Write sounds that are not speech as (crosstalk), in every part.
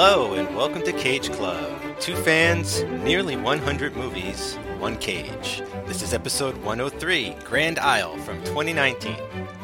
Hello, and welcome to Cage Club. Two fans, nearly 100 movies, one cage. This is episode 103, Grand Isle from 2019.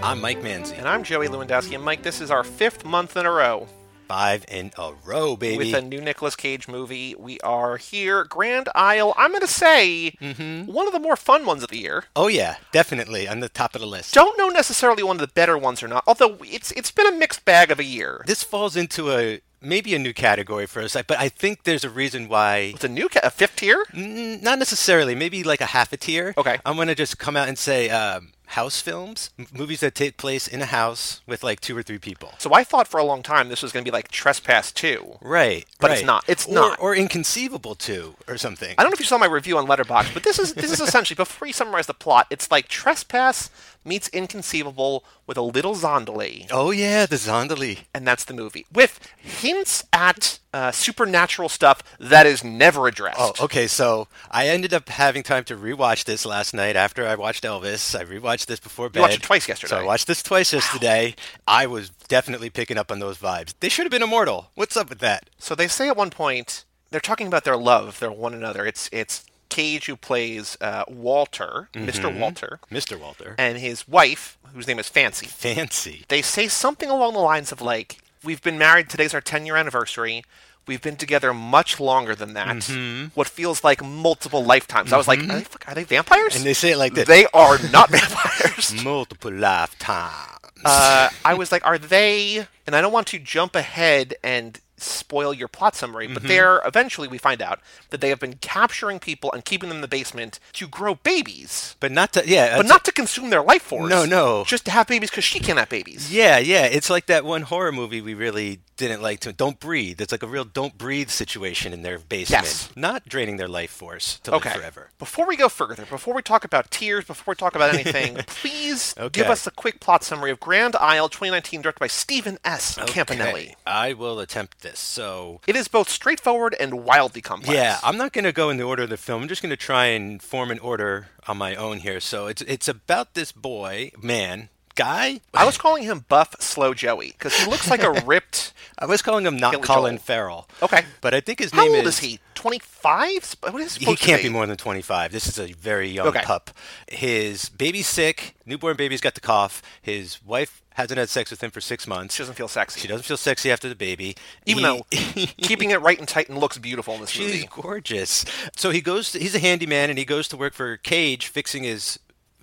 I'm Mike Manzi. And I'm Joey Lewandowski. And Mike, this is our fifth month in a row Five in a row, baby. with a new Nicolas Cage movie. We are here, Grand Isle. I'm going to say Mm-hmm. one of the more fun ones of the year. oh, yeah, definitely on the top of the list. Don't know necessarily one of the better ones or not, although it's it's been a mixed bag of a year. This falls into a maybe a new category for us, but I think there's a reason why. It's a new ca- a fifth tier. Mm, Not necessarily, maybe like a half a tier. Okay. I'm going to just come out and say um, house films, movies that take place in a house with like two or three people. So I thought for a long time this was going to be like Trespass 2. Right. But it's not. It's Or- not. Or inconceivable too, or something. I don't know if you saw my review on Letterboxd, but this is this is essentially before you summarize the plot, it's like Trespass meets Inconceivable with a little Zandalee. Oh yeah, the Zandalee. and that's the movie with hints at uh, supernatural stuff that is never addressed. Oh, okay. So I ended up having time to rewatch this last night after I watched Elvis. I rewatched this before bed. watched it twice yesterday. So I watched this twice yesterday. I was definitely picking up on those vibes. They should have been immortal. What's up with that? So they say at one point they're talking about their love, their one another. It's it's Cage who plays uh, Walter, Mr. Walter, Mr. Walter. and his wife, whose name is Fancy. Fancy. They say something along the lines of like, "We've been married. Today's our 10 year anniversary." We've been together much longer than that. Mm-hmm. What feels like multiple lifetimes. I was like, are they, are they vampires? And they say it like this. They are not (laughs) vampires. Multiple lifetimes. uh, I was like, are they? And I don't want to jump ahead and spoil your plot summary, Mm-hmm. but they're eventually we find out that they have been capturing people and keeping them in the basement to grow babies, but not to yeah. but it's- not to consume their life force. No, no. just to have babies because she can't have babies. Yeah, yeah. It's like that one horror movie we really didn't like to Don't Breathe. It's like a real don't breathe situation in their basement. Yes. Not draining their life force to Okay. live forever. Before we go further, before we talk about tears, before we talk about anything, (laughs) please Okay. give us a quick plot summary of Grand Isle 2019, directed by Stephen S. Campanelli. I will attempt this. So It is both straightforward and wildly complex. Yeah, I'm not going to go in the order of the film. I'm just going to try and form an order on my own here. So it's it's about this boy, man, guy. I was calling him Buff Slow Joey because he looks like a (laughs) ripped. I was calling him not Billy Colin Joel. Farrell. Okay. But I think his name is. How name old is he? Twenty five? What is he He supposed to can't be more than 25. This is a very young Okay. pup. His baby's sick. Newborn baby's got the cough. His wife hasn't had sex with him for six months. She doesn't feel sexy. She doesn't feel sexy after the baby. Even He- though (laughs) keeping it right and tight and looks beautiful in this She's movie. gorgeous. So he goes. To, he's a handyman, and he goes to work for Cage, fixing his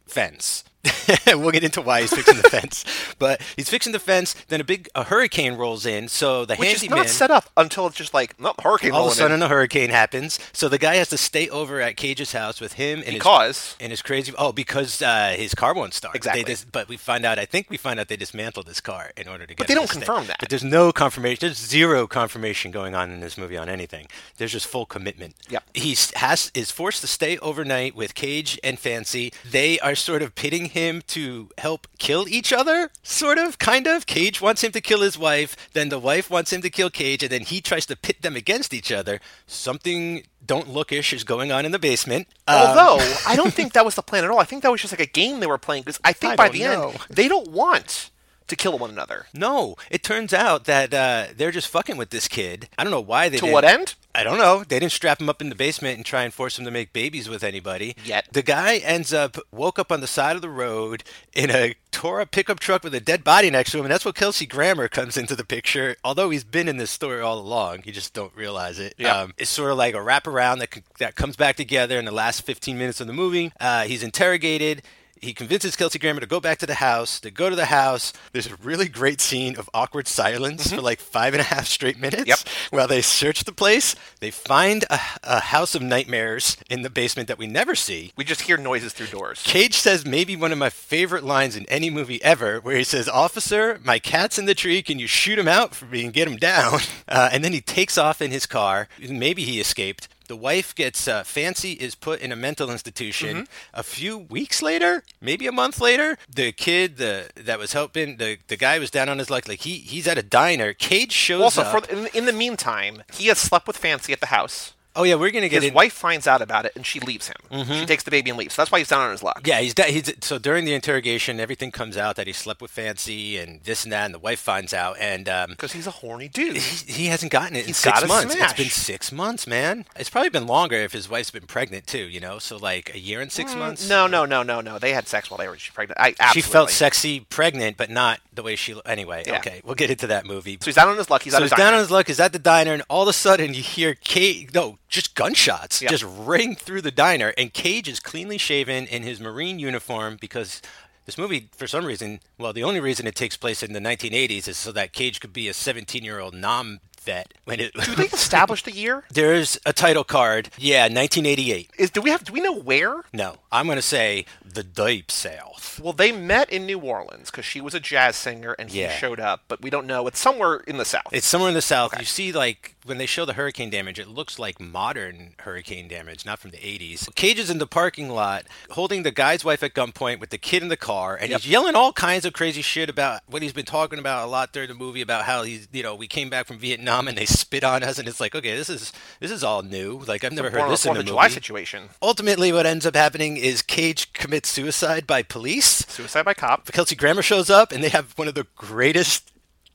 fence. (laughs) we'll get into why he's fixing the fence, but he's fixing the fence. Then a big a hurricane rolls in, so the Which is not set up until it's just like, nope, hurricane all of a rolling in. sudden, a hurricane happens. So the guy has to stay over at Cage's house with him and Because? his and his crazy. Oh, because uh, his car won't start. Exactly. They dis- but we find out. I think we find out they dismantled his car in order to get. But they don't confirm that. But there's no confirmation. There's zero confirmation going on in this movie on anything. There's just full commitment. Yeah, He has is forced to stay overnight with Cage and Fancy. They are sort of pitting him to help kill each other, sort of, kind of. Cage wants him to kill his wife, then the wife wants him to kill Cage, and then he tries to pit them against each other. Something don't lookish is going on in the basement. Um, Although I don't (laughs) think that was the plan at all. I think that was just like a game they were playing because I think I by the know. end they don't want to kill one another. no, it turns out that uh, they're just fucking with this kid. I don't know why they To didn't- what end? I don't know. They didn't strap him up in the basement and try and force him to make babies with anybody. Yet. The guy ends up woke up on the side of the road in a tore up pickup truck with a dead body next to him, and that's what Kelsey Grammer comes into the picture. Although he's been in this story all along, you just don't realize it. Yeah. Um, it's sort of like a wraparound that c- that comes back together in the last 15 minutes of the movie. Uh, he's interrogated. He convinces Kelsey Grammer to go back to the house. They go to the house. There's a really great scene of awkward silence for like five and a half straight minutes Mm-hmm. Yep. while they search the place. They find a, a house of nightmares in the basement that we never see. We just hear noises through doors. Cage says maybe one of my favorite lines in any movie ever, where he says, "Officer, my cat's in the tree. Can you shoot him out for me and get him down?" (laughs) Uh, and then he takes off in his car. Maybe he escaped. The wife gets uh, fancy, is put in a mental institution. A few weeks later, maybe a month later, the kid the that was helping the the guy was down on his luck. Like he he's at a diner. Cage shows Also, up. for in, in the meantime, he has slept with Fancy at the house Oh yeah, we're gonna get His in. wife finds out about it and she leaves him. She takes the baby and leaves. So that's why he's down on his luck. Yeah, he's, de- he's so during the interrogation, everything comes out that he slept with Fancy and this and that, and the wife finds out, and um, Because he's a horny dude. he, he hasn't gotten it in six months. smash. It's been six months, man. It's probably been longer if his wife's been pregnant too. You know, so like a year and six months. Mm, No, no, no, no, no. They had sex while they were pregnant. I She felt sexy pregnant, but not the way she. Anyway, Yeah. okay, we'll get into that movie. So he's down on his luck. He's So he's down on his luck. He's at the diner, and all of a sudden you hear Cage. No, just gunshots Yeah. just ring through the diner, and Cage is cleanly shaven in his Marine uniform because this movie, for some reason, well, the only reason it takes place in the 1980s is so that Cage could be a 17-year-old Nam vet when it. Do they establish the year? (laughs) There's a title card. Yeah, 1988. Is do we have? Do we know where? No, I'm gonna say the Deep South. Well, they met in New Orleans because she was a jazz singer and he Yeah. showed up, but we don't know. It's somewhere in the south. It's somewhere in the south. You see, like when they show the hurricane damage, it looks like modern hurricane damage, not from the 80s. Cage is in the parking lot, holding the guy's wife at gunpoint with the kid in the car, and he's yelling all kinds of crazy shit about what he's been talking about a lot during the movie about how he's, you know, we came back from Vietnam and they spit on us, and it's like, okay, this is this is all new. Like I've never heard this in a of movie. July situation. Ultimately, what ends up happening is Cage commits suicide by police. Suicide by cop. Kelsey Grammer shows up, and they have one of the greatest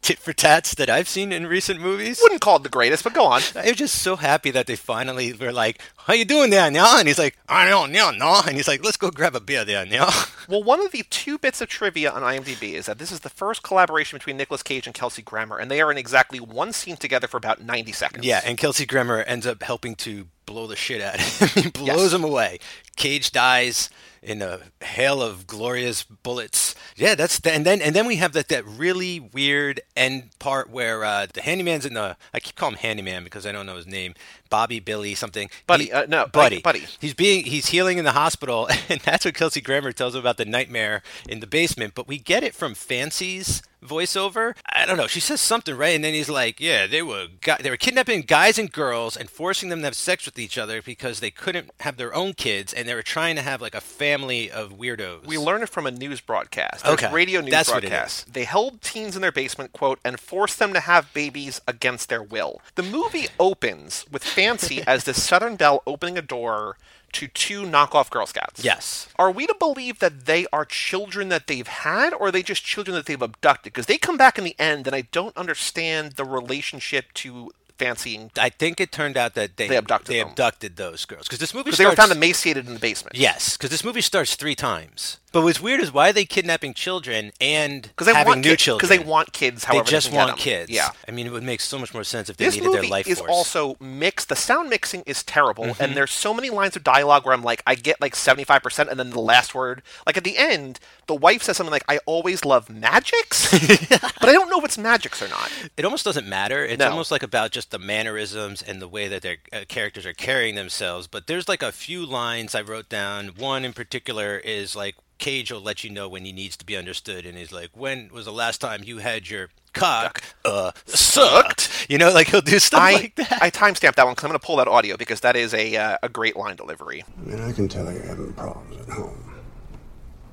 tit for tats that I've seen in recent movies. Wouldn't call it the greatest, but go on. I was just so happy that they finally were like, "How you doing there, Nya?" And he's like, "I don't know, no." And he's like, "Let's go grab a beer there, Nya." (laughs) Well, one of the two bits of trivia on IMDb is that this is the first collaboration between Nicolas Cage and Kelsey Grammer, and they are in exactly one scene together for about 90 seconds. Yeah, and Kelsey Grammer ends up helping to blow the shit out of him. (laughs) he blows Yes. him away. Cage dies in a hail of glorious bullets. Yeah, that's the, and then and then we have that that really weird end part where uh, the handyman's in the I keep calling him handyman because I don't know his name. Bobby, Billy, something. Buddy, He- uh, no, buddy, Buddy. He's being he's healing in the hospital, (laughs) and that's what Kelsey Grammer tells him about the nightmare in the basement. But we get it from Fancy's voiceover. I don't know. She says something right, and then he's like, "Yeah, they were gu- they were kidnapping guys and girls and forcing them to have sex with each other because they couldn't have their own kids, and they were trying to have like a family of weirdos." We learned it from a news broadcast. There's Okay, radio news that's broadcast. They held teens in their basement, quote, and forced them to have babies against their will. The movie opens with Fancy (laughs) as the Southern Belle opening a door to two knockoff Girl Scouts. yes. Are we to believe that they are children that they've had, or are they just children that they've abducted? Because they come back in the end, and I don't understand the relationship to fancying. I think it turned out that they They abducted they them. abducted those girls because this movie because they were found emaciated in the basement. Yes, because this movie starts three times. But what's weird is why are they kidnapping children and because they having want new kids, children? Because they want kids. They However, just can get want kids. Yeah. I mean, it would make so much more sense if they This needed movie their life is force. Mm-hmm. also mixed. The sound mixing is terrible, and there's so many lines of dialogue where I'm like, I get like 75%, and then the last word, like at the end, the wife says something like, "I always love magics," (laughs) but I don't know if it's magics or not. It almost doesn't matter. It's No. almost like about just the mannerisms and the way that their uh, characters are carrying themselves. But there's like a few lines I wrote down. One in particular is like Cage will let you know when he needs to be understood, and he's like, "When was the last time you had your cock uh sucked?" You know, like he'll do stuff I like that. I timestamped that one because I'm going to pull that audio because that is a uh, a great line delivery. I mean, I can tell you're having problems at home.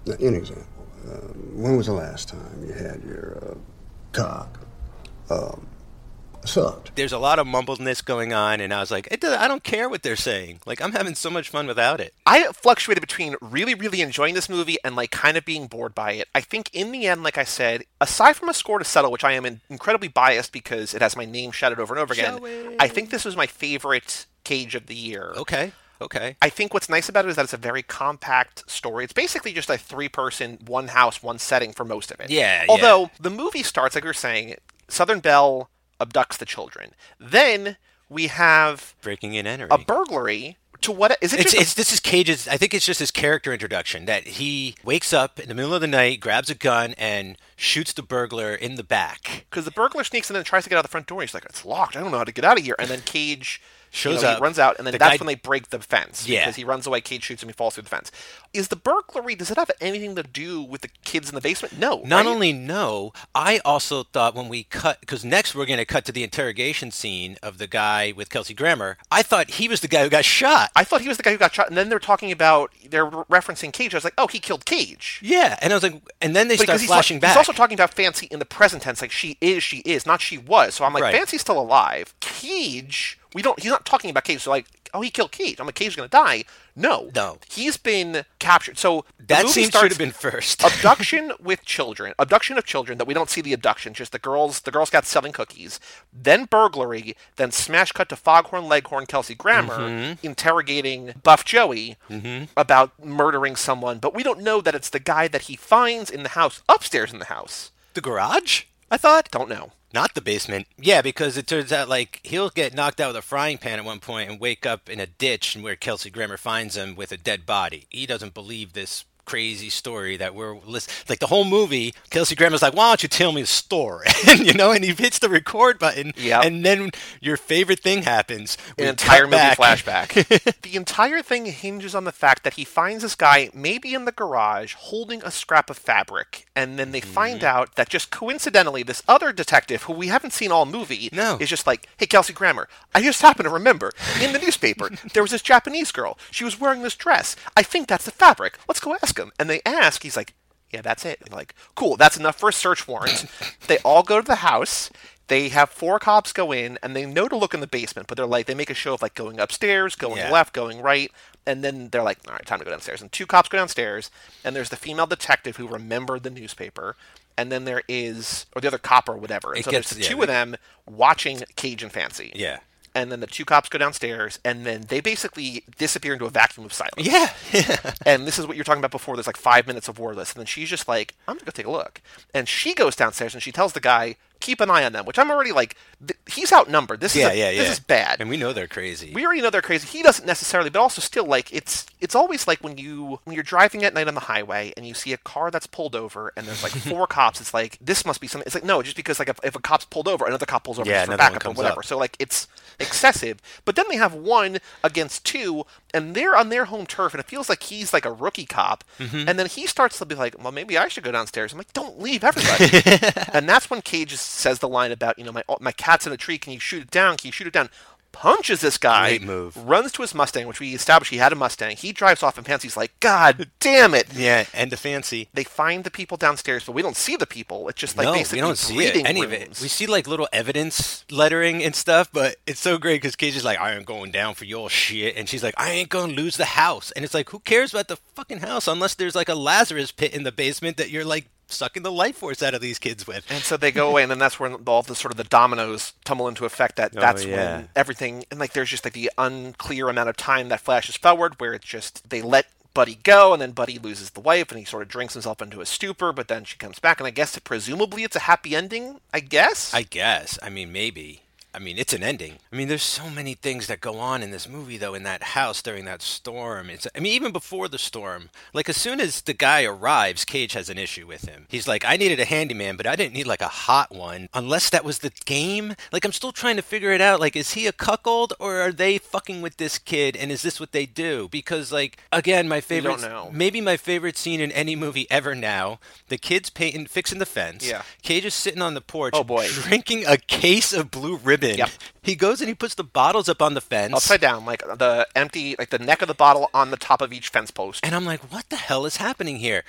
Now, An example. Uh, when was the last time you had your uh, cock um, sucked? There's a lot of mumbledness going on, and I was like, it does, I don't care what they're saying. Like, I'm having so much fun without it. I fluctuated between really, really enjoying this movie and like kind of being bored by it. I think in the end, like I said, aside from a score to settle, which I am incredibly biased because it has my name shouted over and over again, Shouted. I think this was my favorite Cage of the year. Okay, okay. I think what's nice about it is that it's a very compact story. It's basically just a three person, one house, one setting for most of it. Yeah, Although the movie starts, like we were saying, Southern Belle abducts the children. Then we have Breaking and entering. a burglary. To what is it? It's, just a- it's this is Cage's. I think it's just his character introduction that he wakes up in the middle of the night, grabs a gun, and shoots the burglar in the back. because the burglar sneaks in and tries to get out the front door. He's like, "It's locked. I don't know how to get out of here." And then Cage Shows you know, up. He runs out, and then The that's guy- when they break the fence. Yeah. because he runs away. Cage shoots him. He falls through the fence. Is the burglary? Does it have anything to do with the kids in the basement? No. Not right? only no, I also thought when we cut because next we're going to cut to the interrogation scene of the guy with Kelsey Grammer. I thought he was the guy who got shot. I thought he was the guy who got shot, and then they're talking about they're referencing Cage. I was like, "Oh, he killed Cage." yeah, and I was like, and then they start Because he's, flashing he's back. also talking about Fancy in the present tense, like she is, she is, not she was. So I'm like, Right. Fancy's still alive. Cage, we don't. He's not talking about Cage. So like, oh, he killed Cage. I'm like, going to die. No. No. He's been captured. So That scene starts should have been first. (laughs) abduction with children, abduction of children that we don't see the abduction, just the girls, the Girl Scouts selling cookies, then burglary, then smash cut to Foghorn Leghorn Kelsey Grammer Mm-hmm. interrogating Buff Joey about murdering someone, but we don't know that it's the guy that he finds in the house upstairs in the house. the garage? I thought. Don't know. Not the basement. Yeah, because it turns out like he'll get knocked out with a frying pan at one point and wake up in a ditch where Kelsey Grammer finds him with a dead body. He doesn't believe this crazy story that we're listening. Like the whole movie, Kelsey Grammer's like, "Why don't you tell me the story?" (laughs) and you know, and he hits the record button. Yep. And then your favorite thing happens. An entire movie back. flashback. (laughs) the entire thing hinges on the fact that he finds this guy maybe in the garage holding a scrap of fabric, and then they Mm-hmm. find out that just coincidentally, this other detective who we haven't seen all movie No. is just like, "Hey, Kelsey Grammer, I just happen to remember in the newspaper (laughs) there was this Japanese girl. She was wearing this dress. I think that's the fabric. Let's go ask him." And they ask. He's like, yeah, that's it. Like, cool, that's enough for a search warrant. (laughs) they all go to the house. They have four cops go in, and they know to look in the basement, but they're like, they make a show of like going upstairs, going Yeah. left, going right, and then they're like, all right, time to go downstairs. And two cops go downstairs, and there's the female detective who remembered the newspaper, and then there is, or the other cop or whatever. And It so gets- there's yeah, two of them watching Cage and Fancy. Yeah. And then the two cops go downstairs, and then they basically disappear into a vacuum of silence Yeah. (laughs) And this is what you're talking about before. There's like five minutes of wordless, and then she's just like, "I'm gonna go take a look," and she goes downstairs and she tells the guy, "Keep an eye on them," which I'm already like, he's outnumbered. This Yeah. is a- Yeah. Yeah. this is bad. And we know they're crazy. we already know they're crazy. He doesn't necessarily, but also still like it's it's always like when you when you're driving at night on the highway and you see a car that's pulled over and there's like (laughs) four cops. It's like this must be something. It's like no, just because like if, if a cop's pulled over, another cop pulls over Yeah, just for backup or whatever. up. So like it's excessive. But then they have one against two, and they're on their home turf, and it feels like he's like a rookie cop. Mm-hmm. And then he starts to be like, well, maybe I should go downstairs. I'm like, don't leave everybody. (laughs) and that's when Cage says the line about you know my my cat's in a tree. Can you shoot it down? Can you shoot it down? Punches this guy. Great move. Runs to his Mustang, which we established he had a Mustang. He drives off, and Fancy's like, God damn it! yeah. And the fancy. They find the people downstairs, but we don't see the people. It's just like no, basically we don't see it, any of it. We see like little evidence lettering and stuff, but it's so great because Cage is like, "I ain't going down for your shit," and she's like, "I ain't gonna lose the house," and it's like, who cares about the fucking house unless there's like a Lazarus pit in the basement that you're like sucking the life force out of these kids with. And so they go away, and then that's when all the sort of the dominoes tumble into effect. That oh, that's Oh, yeah. when everything and like there's just like the unclear amount of time that flashes forward, where it's just they let Buddy go, and then Buddy loses the wife, and he sort of drinks himself into a stupor. But then she comes back, and I guess presumably it's a happy ending. I guess. I guess. I mean, maybe. I mean, it's an ending. I mean, there's so many things that go on in this movie, though, in that house during that storm. It's, I mean, even before the storm, like as soon as the guy arrives, Cage has an issue with him. He's like, I needed a handyman, but I didn't need like a hot one, unless that was the game. Like, I'm still trying to figure it out. Like, is he a cuckold, or are they fucking with this kid, and is this what they do? Because, like, again, my favorite, don't know. maybe my favorite scene in any movie ever. Now, the kid's painting, fixing the fence. Yeah. Cage is sitting on the porch, Oh, boy. drinking a case of blue ribbon. Yep. He goes and he puts the bottles up on the fence. Upside down, like the empty, like the neck of the bottle on the top of each fence post. And I'm like, what the hell is happening here?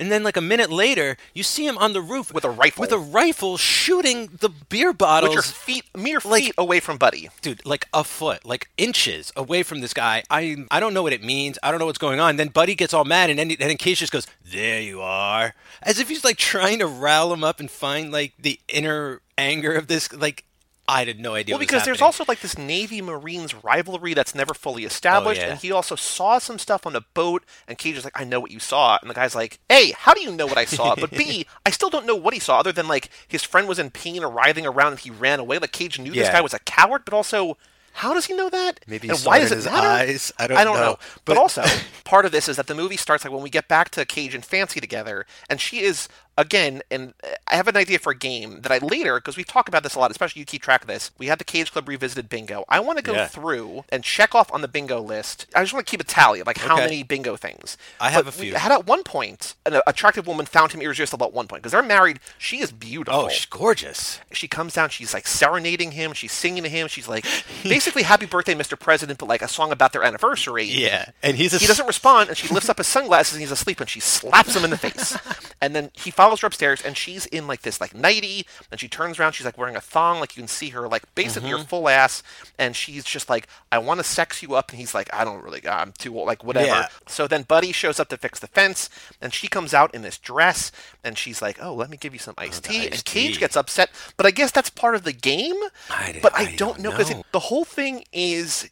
And then, like a minute later, you see him on the roof With a rifle. With a rifle, shooting the beer Which bottles. are feet, mere feet Like- away from Buddy. dude, like a foot, like inches away from this guy. I I don't know what it means. I don't know what's going on. Then Buddy gets all mad, and then and then Cage just goes, "There you are," as if he's like trying to rile him up and find like the inner anger of this. Like I had no idea. Well, what was because there's also like this Navy Marines rivalry that's never fully oh, established, Oh, yeah. and he also saw some stuff on a boat, and Cage is like, "I know what you saw," and the guy's like, "A, how do you know what I saw?" But B, (laughs) I still don't know what he saw, other than like his friend was in pain or writhing around, and he ran away. Like Cage knew this guy was a coward, but also. How does he know that? Maybe he and why does in it his matter? eyes. I don't I don't know. know. But, But- also, part of this is that the movie starts like when we get back to Cage and Fancy together, and she is again. And I have an idea for a game that I later because we talk about this a lot, especially you keep track of this. We had the Cage Club revisited bingo. I want to go Yeah. through and check off on the bingo list. I just want to keep a tally of like how Okay. many bingo things. I have But a we few. had at one point an attractive woman found him irresistible at one point because they're married. She is beautiful Oh, she's gorgeous. she comes down she's like serenading him she's singing to him she's like (laughs) basically happy birthday mr president but like a song about their anniversary Yeah, and he's a he doesn't respond and she lifts up his sunglasses and he's asleep and she slaps him in the face (laughs) and then he follows follows her upstairs, and she's in like this like nighty, and she turns around, she's like wearing a thong, like you can see her like basically Mm-hmm. her full ass, and she's just like, I want to sex you up, and he's like, I don't really, I'm too old, like whatever. Yeah. So then Buddy shows up to fix the fence, and she comes out in this dress, and she's like, "Oh, let me give you some iced tea." and Cage tea. gets upset, but I guess that's part of the game. I but I, I don't don't know because the whole thing is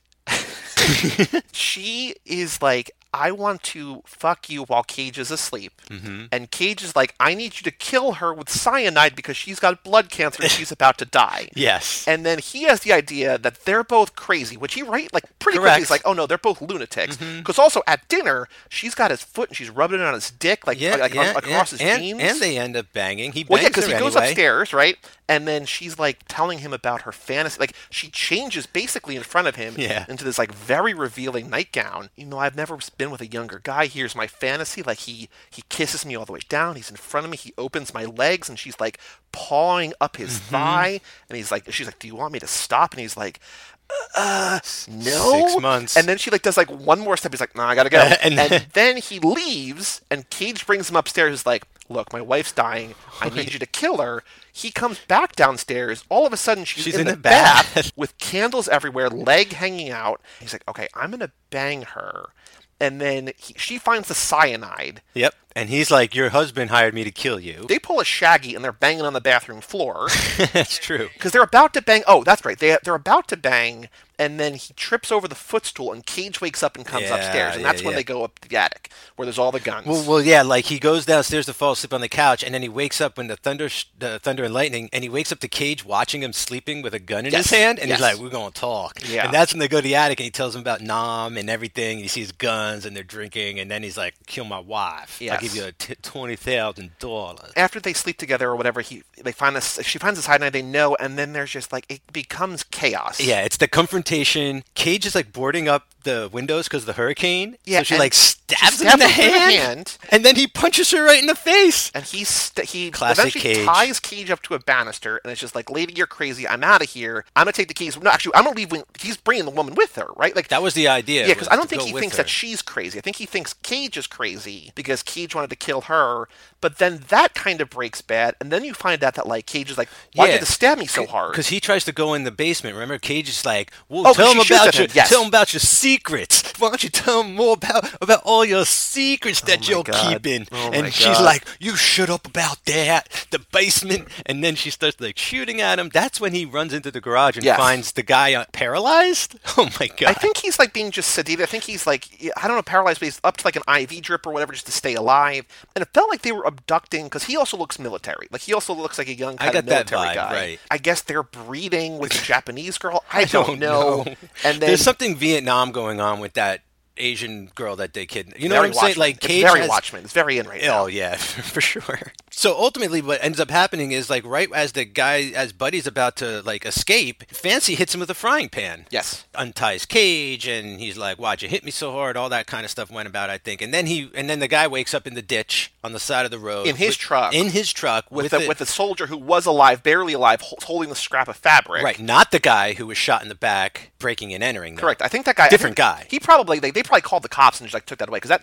(laughs) she is like, I want to fuck you while Cage is asleep. Mm-hmm. And Cage is like, I need you to kill her with cyanide because she's got blood cancer and she's about to die. (laughs) Yes. And then he has the idea that they're both crazy, which he right like pretty quickly. Correct. He's like, "Oh no, they're both lunatics." Mm-hmm. Because also at dinner, she's got his foot and she's rubbing it on his dick, like yeah, like yeah, on- across yeah. his and, jeans. and they end up banging. He bangs well, yeah, because he her goes upstairs, right? And then she's like telling him about her fantasy. Like she changes basically in front of him Yeah. into this like very revealing nightgown. You know, I've never been with a younger guy. Here's my fantasy. Like he he kisses me all the way down. He's in front of me. He opens my legs, and she's like pawing up his Mm-hmm. thigh. And he's like, she's like, "Do you want me to stop?" And he's like. Uh, no. Six months. And then she like does like one more step. He's like, "Nah, I gotta go." (laughs) And- and then he leaves, and Cage brings him upstairs. He's like, "Look, my wife's dying. I need you to kill her." He comes back downstairs. All of a sudden, she's, She's in, in the, the bath, bath. with candles everywhere, leg hanging out. He's like, "Okay, I'm gonna bang her," and then he, she finds the cyanide. Yep. And he's like, "Your husband hired me to kill you." They pull a Shaggy, and they're banging on the bathroom floor. (laughs) That's true. because they're about to bang. Oh, that's right. They they're about to bang, and then he trips over the footstool, and Cage wakes up and comes Yeah, upstairs, and yeah, that's when yeah. they go up the attic where there's all the guns. Well, well, yeah, like he goes downstairs to fall asleep on the couch, and then he wakes up when the thunder, sh- the thunder and lightning, and he wakes up to Cage watching him sleeping with a gun in Yes, his hand, and yes. he's like, "We're gonna talk." Yeah. And that's when they go to the attic, and he tells him about Nam and everything. And he sees guns, and they're drinking, and then he's like, "Kill my wife. I'll Yes. Give you a t- twenty thousand dollars." After they sleep together or whatever, he they find this. She finds the cyanide. They know, and then there's just like it becomes chaos. Yeah, it's the confrontation. Cage is like boarding up the windows because of the hurricane. Yeah, so she and like she stabs him in the hand, hand. and then he punches her right in the face. And he st- he Classic eventually Cage. ties Cage up to a banister, and it's just like, "Lady, you're crazy. I'm out of here. I'm gonna take the keys. No, actually, I'm gonna leave. When, he's bringing the woman with her, right? Like That was the idea. Yeah, because I don't think he thinks her. that she's crazy. I think he thinks Cage is crazy because Cage wanted to kill her. But then that kind of breaks bad, and then you find out that like Cage is like, "Why Yeah. did you stab me so hard?" Because he tries to go in the basement. Remember, Cage is like, "Well, Oh, tell him about your yes. tell him about your secrets. Why don't you tell him more about about all your secrets that Oh you're God. keeping?" Oh and she's God. like, "You shut up about that. The basement." And then she starts like shooting at him. That's when he runs into the garage and Yes. finds the guy uh, paralyzed. (laughs) Oh my god! I think he's like being just sedated. I think he's like I don't know paralyzed, but he's up to like an IV drip or whatever just to stay alive. And it felt like they were abducting because he also looks military. Like he also looks like a young kind got of military vibe, guy. right. I guess they're breeding with a (laughs) Japanese girl. I, don't, know. And then there's something Vietnam going on with that Asian girl that they kidnapped. You know very what I'm saying? Watchmen. Like it's Cage very has, Watchmen. It's very in right now. Oh yeah, (laughs) for sure. So ultimately, what ends up happening is like right as the guy, as Buddy's about to like escape, Fancy hits him with a frying pan. Yes. Unties Cage, and he's like, "Why'd you hit me so hard?" All that kind of stuff went about, I think. And then he, and then the guy wakes up in the ditch on the side of the road In his with- truck. In his truck With, with, the, the- with the soldier who was alive, barely alive, holding the scrap of fabric. right, not the guy who was shot in the back, breaking and entering. though. Correct. I think that guy. Different guy. He probably they, they probably called the cops and just like took that away because that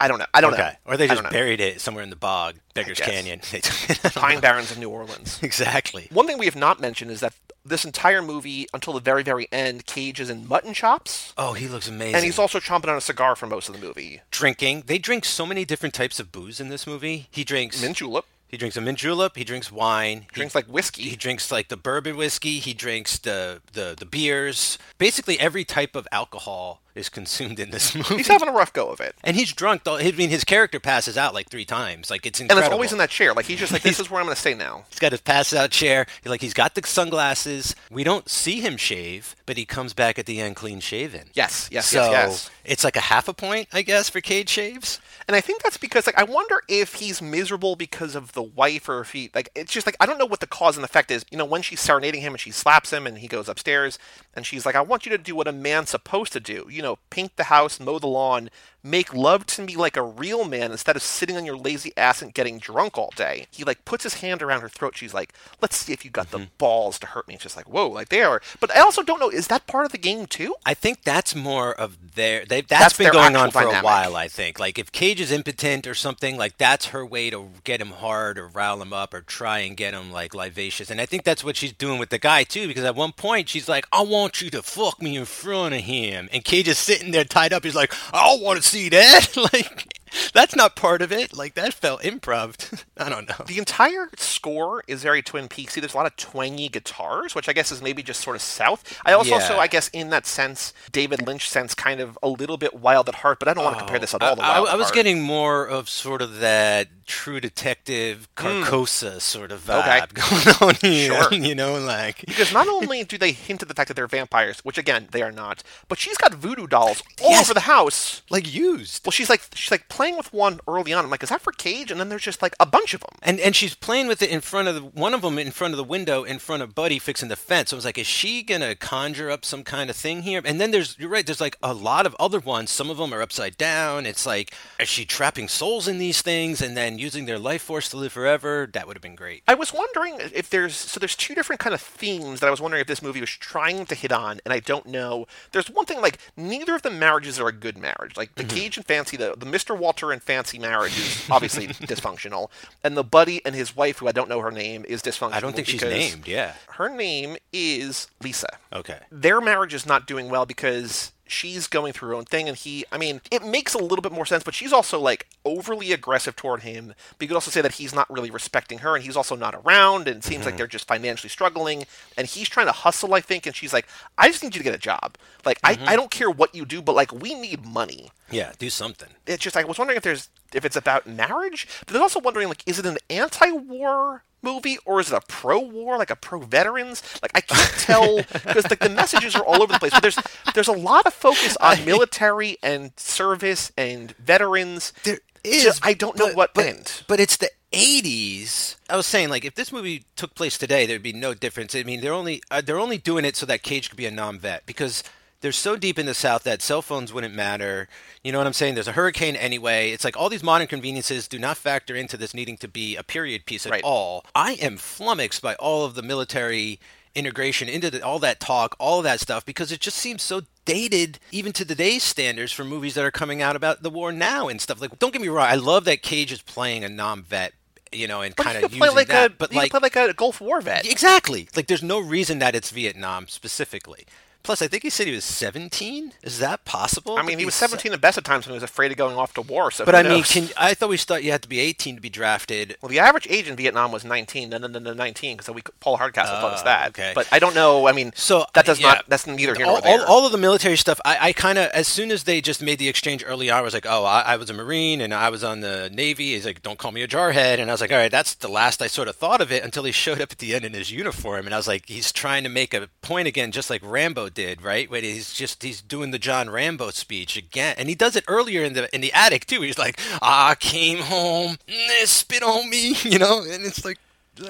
I don't know. I don't Okay, know. or they just buried it somewhere in the bog, Beggars. Canyon. They took it- Pine Barrens of New Orleans. (laughs) exactly. One thing we have not mentioned is that this entire movie, until the very, very end, Cage is in mutton chops, Oh, he looks amazing. and he's also chomping on a cigar for most of the movie. drinking. They drink so many different types of booze in this movie. He drinks Mint julep He drinks a mint julep. He drinks wine. He drinks like whiskey. He drinks like the bourbon whiskey. He drinks the the the beers. Basically, every type of alcohol is consumed in this (laughs) movie. He's having a rough go of it. and he's drunk. Though I mean, his character passes out like three times. Like it's incredible. And it's always in that chair. Like he's just like, this (laughs) is where I'm going to stay now. He's got his pass out chair. Like he's got the sunglasses. We don't see him shave, but he comes back at the end clean shaven. Yes, yes, so yes, yes. it's like a half a point, I guess, for Cage shaves. And I think that's because, like, I wonder if he's miserable because of the wife, or if he, like, it's just like I don't know what the cause and effect is. You know, when she's serenading him and she slaps him, and he goes upstairs, and she's like, "I want you to do what a man's supposed to do. You know, paint the house, mow the lawn, make love to me like a real man instead of sitting on your lazy ass and getting drunk all day. He like puts his hand around her throat. She's like, let's see if you got Mm-hmm. the balls to hurt me. It's just like, whoa, like they are. But I also don't know, is that part of the game too? I think that's more of their. They, That's that's been going on for dynamic. a while. I think. Like if Cage is impotent or something, like that's her way to get him hard or rile him up or try and get him like livacious. And I think that's what she's doing with the guy too. Because at one point she's like, "I want you to fuck me in front of him," and Cage is sitting there tied up. He's like, "I don't want to see that." (laughs) like. That's not part of it. Like that felt improv. (laughs) I don't know. The entire score is very Twin Peaksy. There's a lot of twangy guitars, which I guess is maybe just sort of south. I also, Yeah. so I guess in that sense, David Lynch sense, kind of a little bit wild at heart. But I don't want to compare this at all to Oh, I, I was Heart. getting more of sort of that True Detective Carcosa sort of vibe (laughs) going on here. Hmm. Sure. (laughs) You know, like because not only do they hint at the fact that they're vampires, which again they are not, but she's got voodoo dolls all Yes. over the house. like used. Well, she's like she's like playing with one early on. I'm like, is that for Cage? And then there's just like a bunch of them. And and she's playing with it in front of the, one of them in front of the window in front of Buddy fixing the fence. So I was like, is she gonna conjure up some kind of thing here? And then there's you're right. There's like a lot of other ones. Some of them are upside down. It's like is she trapping souls in these things and then using their life force to live forever? That would have been great. I was wondering if there's so there's two different kind of themes that I was wondering if this movie was trying to hit on, and I don't know. There's one thing like neither of the marriages are a good marriage. Like the mm-hmm. Cage and Fancy, the the Mr. Walter and Fancy marriage is obviously (laughs) dysfunctional, and the Buddy and his wife, who I don't know her name, is dysfunctional. I don't think she's named. Yeah. Her name is Lisa. Okay. their marriage is not doing well because she's going through her own thing and he i mean it makes a little bit more sense but she's also like overly aggressive toward him but you could also say that he's not really respecting her and he's also not around and it seems like mm-hmm. they're just financially struggling and he's trying to hustle i think and she's like i just need you to get a job like I, I mm-hmm. don't care what you do but like we need money Yeah. Do something. it's just I was wondering if there's if it's about marriage, but then also wondering like is it an anti-war movie or is it a pro-war like a pro-veterans? Like I can't (laughs) tell because like the messages are all over the place. But there's there's a lot of focus on (laughs) military and service and veterans. There is. I don't know but- what but, end. But it's the 80s. I was saying, like, if this movie took place today, there'd be no difference. I mean, they're only uh, they're only doing it so that Cage could be a non-vet because they're so deep in the South that cell phones wouldn't matter. You know what I'm saying? There's a hurricane anyway. It's like all these modern conveniences do not factor into this needing to be a period piece at Right. all. I am flummoxed by all of the military integration into the, all that talk, all of that stuff, because it just seems so dated, even to today's standards, for movies that are coming out about the war now and stuff. Like, don't get me wrong, I love that Cage is playing a non-vet, you know, and kind of using like that. a but like, play like a Gulf War vet. exactly, like, there's no reason that it's Vietnam specifically. Plus, I think he said he was 17. Is that possible? I mean, he was 17 at the best of times when he was afraid of going off to war. So, But I mean, can I thought we thought you had to be 18 to be drafted. Well, the average age in Vietnam was 19, no, no, no, no 19, because we Paul Hardcastle told us Oh, that. okay. But I don't know. I mean, So that does yeah. not. That's neither here nor all, there. all, all of the military stuff, I, I kind of, as soon as they just made the exchange early on, I was like, oh, I, I was a Marine and I was on the Navy. He's like, don't call me a jarhead. And I was like, all right, that's the last I sort of thought of it until he (laughs) showed up at the end in his uniform. And I was like, he's trying to make a point again, just like Rambo did, right? When he's just, he's doing the John Rambo speech again. And he does it earlier in the in the attic, too. He's like, I came home, spit on me, (laughs) you know? And it's like,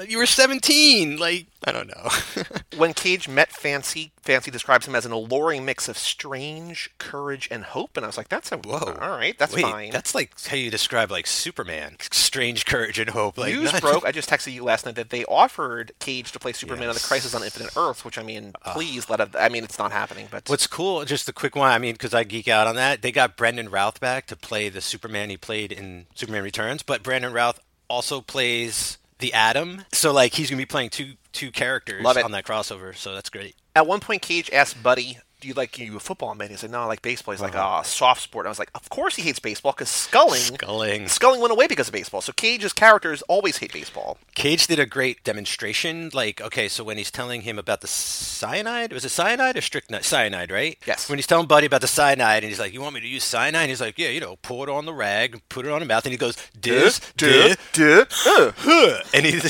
you were 17. Like, I don't know. (laughs) when Cage met Fancy, Fancy describes him as an alluring mix of strange courage and hope, and I was like, "That's a Whoa. All right, that's Wait, fine." That's like how you describe like Superman. Strange courage and hope. Like News not- broke. (laughs) I just texted you last night that they offered Cage to play Superman on the Crisis on Infinite Earths, which I mean, ah. please let it. I mean, it's not happening, but What's cool, just a quick one. I mean, because I geek out on that. They got Brandon Routh back to play the Superman he played in Superman Returns, but Brandon Routh also plays the Atom. So like he's gonna be playing two two characters Love it. on that crossover. So that's great. At one point, Cage asked Buddy, "Do you like you a football man?" He said, "No, I like baseball." He's like, "Ah, soft sport." I was like, "Of course he hates baseball because sculling, Sculling. sculling went away because of baseball." So Cage's characters always hate baseball. Cage did a great demonstration. Like, okay, so when he's telling him about the cyanide, was it cyanide or strychnine? Cyanide, right? Yes. When he's telling Buddy about the cyanide, and he's like, "You want me to use cyanide?" And he's like, "Yeah, you know, pour it on the rag, put it on the mouth," and he goes, "Dis, dis, duh, uh. huh," and he's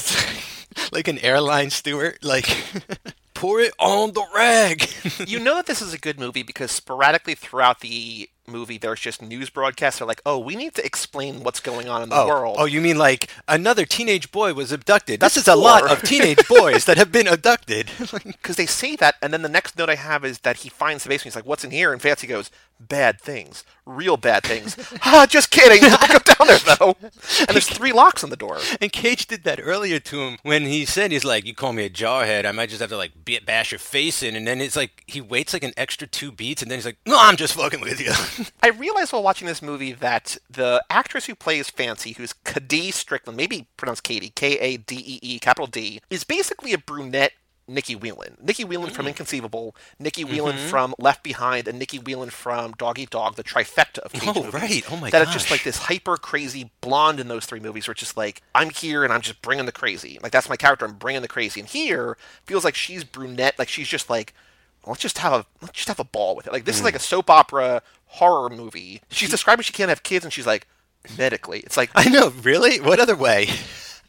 (laughs) like an airline steward, like, (laughs) "Pour it on the rag." (laughs) you know that this is a good movie because sporadically throughout the movie, there's just news broadcasts. They're like, oh, we need to explain what's going on in the Oh, world. oh, you mean like another teenage boy was abducted? That's this is a lot of teenage (laughs) boys that have been abducted. (laughs) (laughs) because they say that, and then the next note I have is that he finds the basement. He's like, "What's in here?" And Fancy goes, "Bad things, real bad things." ah, just kidding. Go down there though. And there's three locks on the door. and Cage did that earlier to him when he said he's like, "You call me a jarhead, I might just have to like bash your face in." And then it's like he waits like an extra two beats, and then he's like, "No, I'm just fucking with you." I realized while watching this movie that the actress who plays Fancy, who's Kadee Strickland, maybe pronounced Katie, K A D E E, capital D, is basically a brunette. Nicky Whelan. Nicky Whelan from Inconceivable, Nicky Whelan from Left Behind, and Nicky Whelan from Dog Eat Dog, the trifecta of Cage Oh, movies. right. Oh, my That is just gosh. like this hyper crazy blonde in those three movies, where it's just like I'm here and I'm just bringing the crazy. Like that's my character. I'm bringing the crazy. And here feels like she's brunette. Like she's just like let's just have a let's just have a ball with it. Like this is Mm. like a soap opera horror movie. She's describing she can't have kids, and she's like medically. It's like I know, really. What other way?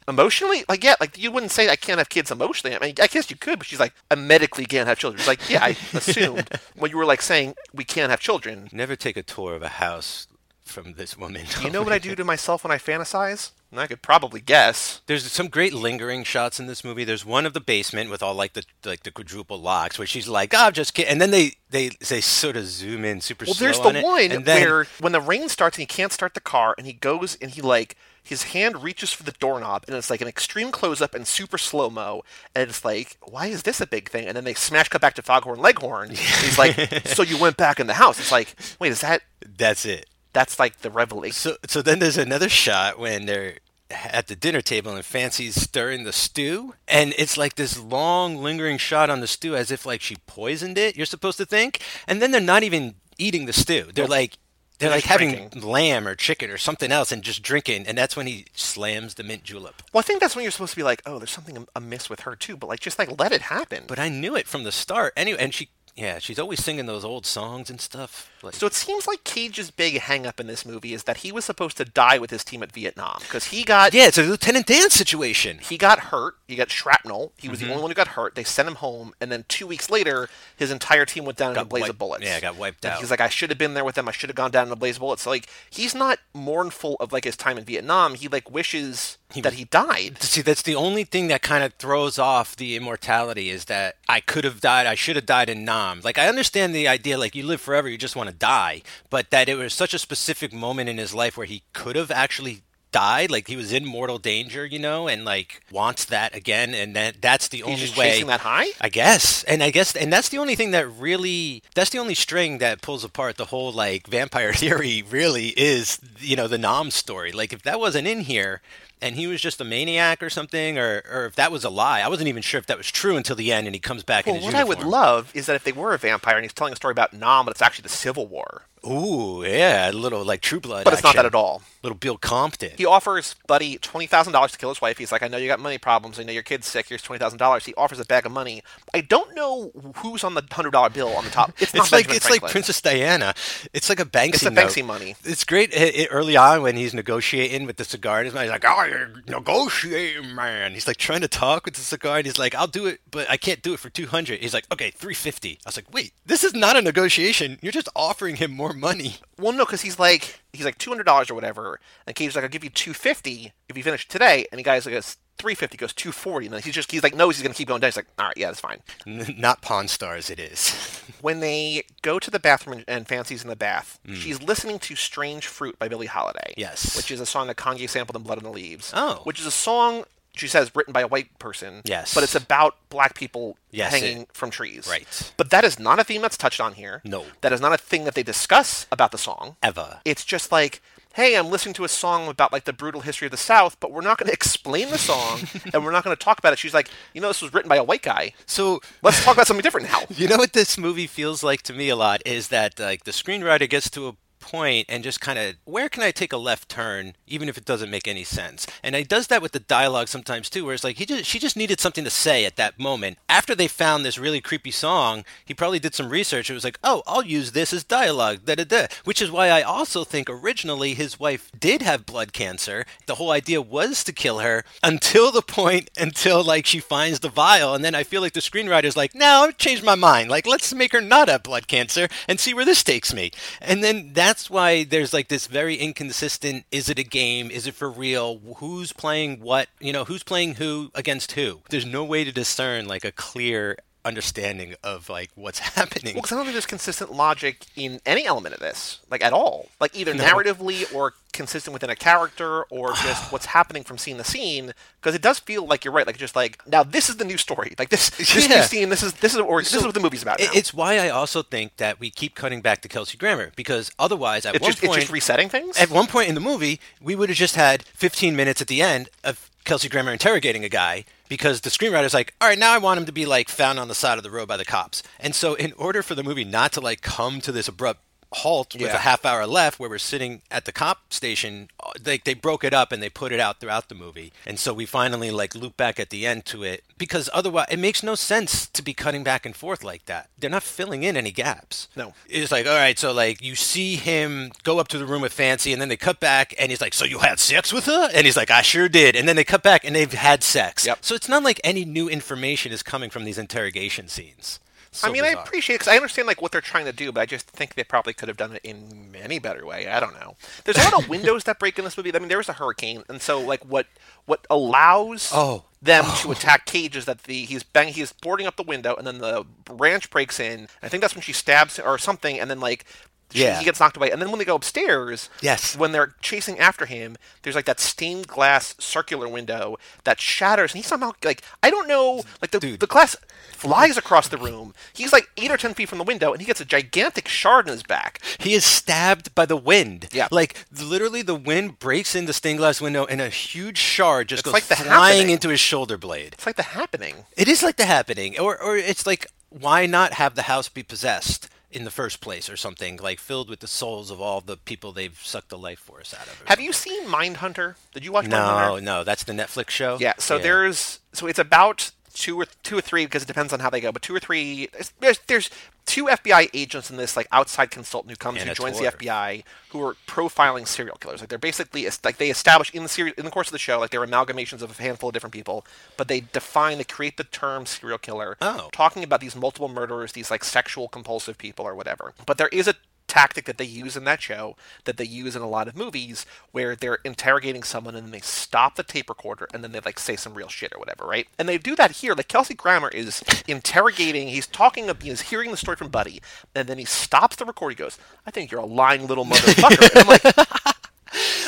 emotionally, like yeah, like you wouldn't say I can't have kids emotionally. I mean, I guess you could, but she's like I medically can't have children. It's like yeah, I (laughs) assumed when you were like saying we can't have children. Never take a tour of a house from this woman. You know (laughs) what I do to myself when I fantasize? And I could probably guess. There's some great lingering shots in this movie. There's one of the basement with all like the like the quadruple locks where she's like, "Oh, I'm just kidding," and then they they they sort of zoom in super Well, slow there's on the it, one and then, where when the rain starts and he can't start the car, and he goes and he like his hand reaches for the doorknob, and it's like an extreme close up and super slow mo, and it's like, why is this a big thing? And then they smash cut back to Foghorn Leghorn. (laughs) he's like, so you went back in the house? It's like, wait, is that that's it. That's like the revelation? So so then there's another shot when they're at the dinner table and Fancy's stirring the stew, and it's like this long lingering shot on the stew as if like she poisoned it. You're supposed to think, and then they're not even eating the stew. They're like. They're They're like having drinking. lamb or chicken or something else and just drinking, and that's when he slams the mint julep. Well, I think that's when you're supposed to be like, oh, there's something amiss with her too, but like just like let it happen. But I knew it from the start. Anyway, and she, yeah, she's always singing those old songs and stuff. Like, So it seems like Cage's big hang up in this movie is that he was supposed to die with his team at Vietnam because he got yeah, it's a Lieutenant Dan situation. he got hurt. He got shrapnel. He Mm-hmm. was the only one who got hurt. They sent him home, and then two weeks later, his entire team went down in a blaze wiped- of bullets. yeah, got wiped And out. He's like, I should have been there with them. I should have gone down in a blaze of bullets. So like, he's not mournful of like his time in Vietnam. He like wishes that he died. See, that's the only thing that kind of throws off the immortality is that I could have died. I should have died in Nam. Like, I understand the idea, like, you live forever, you just want to die. But that it was such a specific moment in his life where he could have actually died. Like, he was in mortal danger, you know, and, like, wants that again. And that that's the only just way. chasing that high? I guess. And I guess, and that's the only thing that really, that's the only string that pulls apart the whole, like, vampire (laughs) theory really is, you know, the Nam story. Like, if that wasn't in here, and he was just a maniac or something, or, or if that was a lie. I wasn't even sure if that was true until the end, and he comes back Well, what I would love is that if they were a vampire and he's telling a story about Nam, but it's actually the Civil War. Ooh, yeah, a little like True Blood. But it's not that at all. Little Bill Compton. He offers Buddy twenty thousand dollars to kill his wife. He's like, I know you got money problems. I know your kid's sick. Here's twenty thousand dollars. He offers a bag of money. I don't know who's on the hundred dollar bill on the top. It's not It's like Benjamin it's Franklin. like Princess Diana. It's like a Banksy. It's a note. Banksy money. It's great i- i- early on when he's negotiating with the cigar in his mouth. He's like, "Oh, you're negotiating, man." He's like trying to talk with the cigar, and he's like, "I'll do it, but I can't do it for 200." He's like, "Okay, 350." I was like, "Wait, this is not a negotiation. You're just offering him more money." Well, no, because he's like he's like two hundred dollars or whatever, and Cage's like, I'll give you two fifty if you finish today, and the guy's like, three fifty, goes two forty, and then he's just he's like, no, he's gonna keep going down. He's like, all right, yeah, that's fine. Not Pawn Stars, it is. (laughs) When they go to the bathroom and- Fancy's in the bath, Hmm. she's listening to "Strange Fruit" by Billie Holiday. Yes. which is a song that Kanye sampled in "Blood on the Leaves." Oh. which is a song she says written by a white person. Yes. but it's about black people Yes, hanging it- from trees. Right. But that is not a theme that's touched on here. No. that is not a thing that they discuss about the song. Eva. It's just like, hey, I'm listening to a song about like the brutal history of the South, but we're not going to explain the song (laughs) and we're not going to talk about it. She's like, you know, this was written by a white guy. So Let's talk about something different now. (laughs) You know what this movie feels like to me a lot is that like the screenwriter gets to a point and just kind of where can I take a left turn, even if it doesn't make any sense. And he does that with the dialogue sometimes too, where it's like he just she just needed something to say at that moment. After they found this really creepy song, he probably did some research. It was like, oh, I'll use this as dialogue, da da da. Which is why I also think originally his wife did have blood cancer. The whole idea was to kill her until the point (laughs) until like she finds the vial, and then I feel like the screenwriter's like, no, I've changed my mind. Like let's make her not have blood cancer and see where this takes me. And then that's why there's like this very inconsistent is it a game? Is it for real? Who's playing what? You know, who's playing who against who? There's no way to discern like a clear understanding of like what's (laughs) happening. Well, because I don't think there's consistent logic in any element of this, like at all. Like either No. narratively or consistent within a character or (sighs) just what's happening from scene to scene. Because it does feel like you're right. Like just like now, this is the new story. Like this, (laughs) this new scene. This is this is or this is what the movie's about. Now. It's why I also think that we keep cutting back to Kelsey Grammer because otherwise, at It's one just it's point, just resetting things. at one point in the movie, we would have just had 15 minutes at the end of Kelsey Grammer interrogating a guy because the screenwriter's like, all right, now I want him to be like found on the side of the road by the cops. And so, in order for the movie not to like come to this abrupt halt with Yeah. a half hour left where we're sitting at the cop station uh, they, they broke it up and they put it out throughout the movie. And so we finally like loop back at the end to it because otherwise it makes no sense to be cutting back and forth like that. They're not filling in any gaps. No. it's like all right so like you see him go up to the room with fancy and then they cut back and he's like so you had sex with her? And he's like i sure did. And then they cut back and they've had sex. Yep. so it's not like any new information is coming from these interrogation scenes So I mean, I bizarre. appreciate because I understand like what they're trying to do, but I just think they probably could have done it in any better way. I don't know. There's a lot of (laughs) windows that break in this movie. I mean, there was a hurricane, and so like what what allows Oh. them to oh. attack Cage is that the he's bang he's boarding up the window, and then the branch breaks in. I think that's when she stabs or something, and then like. She- Yeah. he gets knocked away, and then when they go upstairs, Yes. when they're chasing after him, there's like that stained glass circular window that shatters, and he somehow like I don't know, like the Dude. the glass flies across the room. He's like eight or ten feet from the window, and he gets a gigantic shard in his back. He is stabbed by the wind. Yeah. Like literally the wind breaks in the stained glass window and a huge shard just It's goes like The flying Happening. into his shoulder blade. It's like the happening. It is like the happening. Or or it's like why not have the house be possessed in the first place or something, like filled with the souls of all the people they've sucked the life force out of. Have you seen Mindhunter? Did you watch No, Mindhunter? no, that's the Netflix show. Yeah. So there's so it's about two or two or three because it depends on how they go, but two or three. There's there's two FBI agents in this like outside consultant who comes And who joins the. FBI who are profiling serial killers. Like they're basically like they establish in the series in the course of the show like they're amalgamations of a handful of different people, but they define they create the term serial killer, Oh. talking about these multiple murderers, these like sexual compulsive people or whatever. But there is a tactic that they use in that show that they use in a lot of movies where they're interrogating someone and then they stop the tape recorder and then they like say some real shit or whatever, right? And they do that here. Like Kelsey Grammer is interrogating, he's talking, he's hearing the story from Buddy, and then he stops the record. He goes, "I think you're a lying little motherfucker." and I'm like,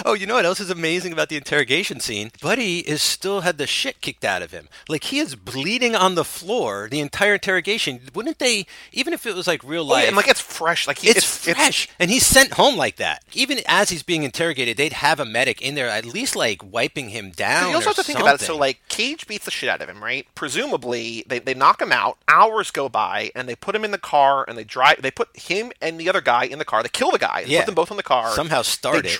Oh, you know what else is amazing about the interrogation scene? Buddy is still had the shit kicked out of him. Like he is bleeding on the floor the entire interrogation. Wouldn't they, even if it was like real oh, life? yeah, and like it's fresh. Like he, it's, fresh, and he's sent home like that. Even as he's being interrogated, they'd have a medic in there, at least like wiping him down. You also or have to think about it. So, like, Cage beats the shit out of him, right? Presumably, they, they knock him out. Hours go by, and they put him in the car, and they drive. They put him and the other guy in the car. They kill the guy. They Yeah. put them both in the car. Somehow start they it.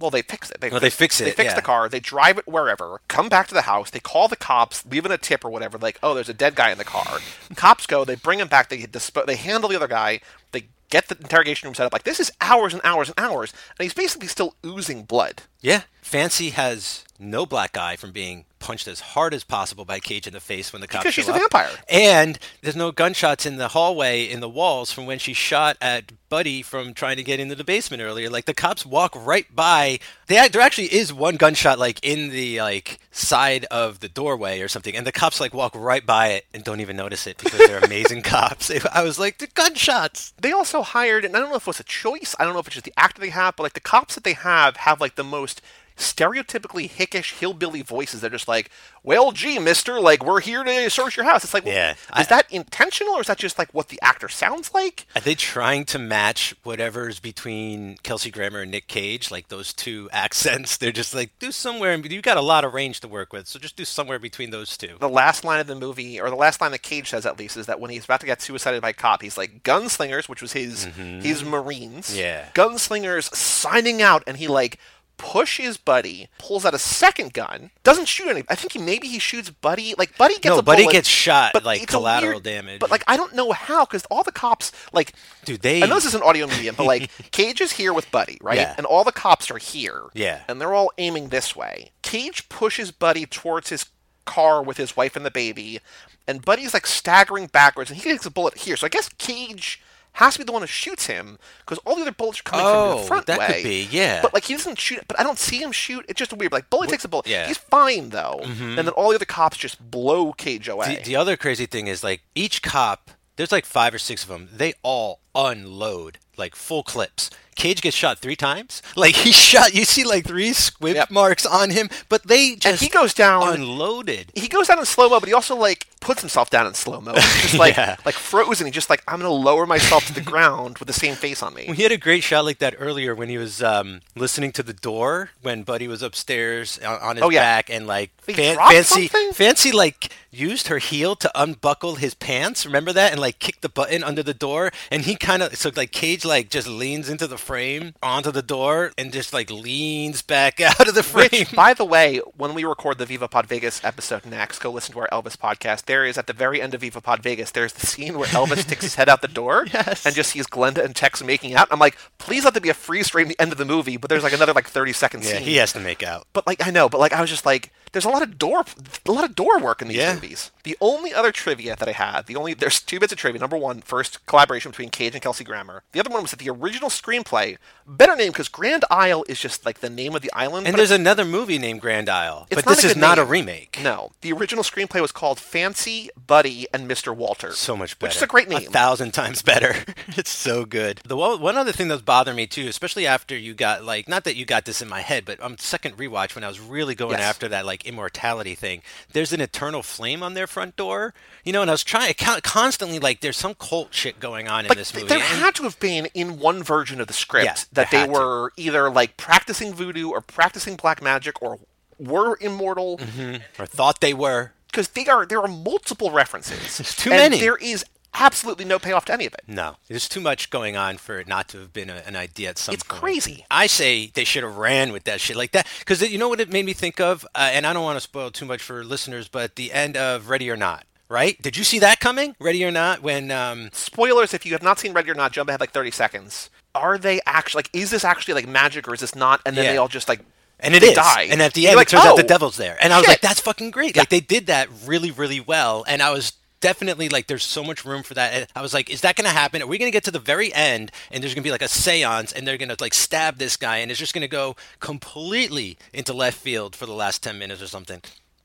Well, they fix it. They, Oh, they fix it. They fix yeah. the car. They drive it wherever. Come back to the house. They call the cops, leaving a tip or whatever. Like, oh, there's a dead guy in the car. cops go. They bring him back. They disp- They handle the other guy. They get the interrogation room set up. Like, this is hours and hours and hours, and he's basically still oozing blood. yeah, Fancy has no black eye from being punched as hard as possible by Cage in the face when the cops Because she's show a vampire. And there's no gunshots in the hallway in the walls from when she shot at Buddy from trying to get into the basement earlier. Like the cops walk right by. They there actually is one gunshot like in the like side of the doorway or something, and the cops like walk right by it and don't even notice it because they're amazing (laughs) cops. (laughs) I was like, the gunshots. they also hired, and I don't know if it was a choice. I don't know if it's just the actor they have, but like the cops that they have have like the most stereotypically hickish hillbilly voices. They're just like, "Well, gee, Mister, like we're here to search your house." It's like, well, Yeah. is I- that intentional or is that just like what the actor sounds like? Are they trying to match whatever's between Kelsey Grammer and Nick Cage, like those two (laughs) accents? They're just like do somewhere, and you got a lot of range to work with, so just do somewhere between those two. The last line of the movie, or the last line that Cage says at least, is that when he's about to get suicided by a cop, he's like, "Gunslingers," which was his his Marines. Mm-hmm. Yeah. Gunslingers signing out, and he like pushes Buddy, pulls out a second gun, doesn't shoot any. I think he maybe he shoots Buddy. Like Buddy gets No, a Buddy bullet, gets shot, but like, collateral weird- damage. But like I don't know how because all the cops like Dude, they I know this is an audio medium, but like (laughs) Cage is here with Buddy, right? Yeah. And all the cops are here. Yeah. And they're all aiming this way. Cage pushes Buddy towards his car with his wife and the baby, and Buddy's like staggering backwards, and he gets a bullet here. So I guess Cage has to be the one who shoots him because all the other bullets are coming from Oh, the front that could way. be, yeah. But like he doesn't shoot, but I don't see him shoot. It's just weird. Like Buddy takes a bullet. yeah. Mm-hmm. He's fine though, and then all the other cops just blow Cage away. The, the other crazy thing is like each cop, there's like five or six of them. They all unload like full clips. Cage gets shot three times. (laughs) Like he shot, you see like three squib Yep. marks on him, but they just and he goes down unloaded. he goes down in slow mo, but he also like puts himself down in slow mo, just like (laughs) Yeah. like frozen. He's just like I'm gonna lower myself to the ground with the same face on me. He had a great shot like that earlier when he was um, listening to the door when Buddy was upstairs on, on his Oh, yeah. back and like Fan- fancy something? fancy like used her heel to unbuckle his pants. Remember that and like kicked the button under the door and he kind of so like Cage like just leans into the frame onto the door and just like leans back (laughs) out of the frame. Which, by the way, when we record the Viva Pod Vegas episode next, go listen to our Elvis podcast. There is at the very end of Viva Pod Vegas, there's the scene where Elvis sticks his head out the door (laughs) Yes. and just sees Glenda and Tex making out. I'm like, please let there be a freeze frame at the end of the movie, but there's like another like 30 second yeah, scene. he has to make out. But like I know, but like I was just like, there's a lot of door, a lot of door work in these Yeah. movies. The only other trivia that I had, the only there's two bits of trivia. Number one, first collaboration between Cage and Kelsey Grammer. The other one was that the original screenplay, better name because Grand Isle is just like the name of the island. And there's another movie named Grand Isle, but this is not a remake. No, the original screenplay was called Fancy Buddy and Mr. Walter. so much better. Which is a great name. A thousand times better. (laughs) it's so good. The one, one other thing that's bothered me too, especially after you got like not that you got this in my head, but on second rewatch when I was really going Yes. after that like immortality thing. There's an eternal flame on their front door, you know, and I was trying con- constantly like there's some cult shit going on in Like this movie. there and- had to have been in one version of the script Yeah, that they had to. were either like practicing voodoo or practicing black magic or were immortal. Mm-hmm. or thought they were. because they are there are multiple references. There's too and many. There is absolutely no payoff to any of it. No, there's too much going on for it not to have been a, an idea at some It's point. crazy. I say they should have ran with that shit like that because you know what it made me think of, uh, and I don't want to spoil too much for listeners, but the end of Ready or Not. Right? Did you see that coming? Ready or Not? When um, Spoilers: If you have not seen Ready or Not, jump ahead like thirty seconds. Are they actually like? Is this actually like magic or is this not? And then Yeah. they all just like and it is, die. and at the end like, it turns out the "Oh, devil's there, and I was like, that's fucking great. Like they did that really, really well, and I was definitely like, there's so much room for that. And I was like, is that going to happen? Are we going to get to the very end, and there's going to be like a séance, and they're going to like stab this guy, and it's just going to go completely into left field for the last ten minutes or something?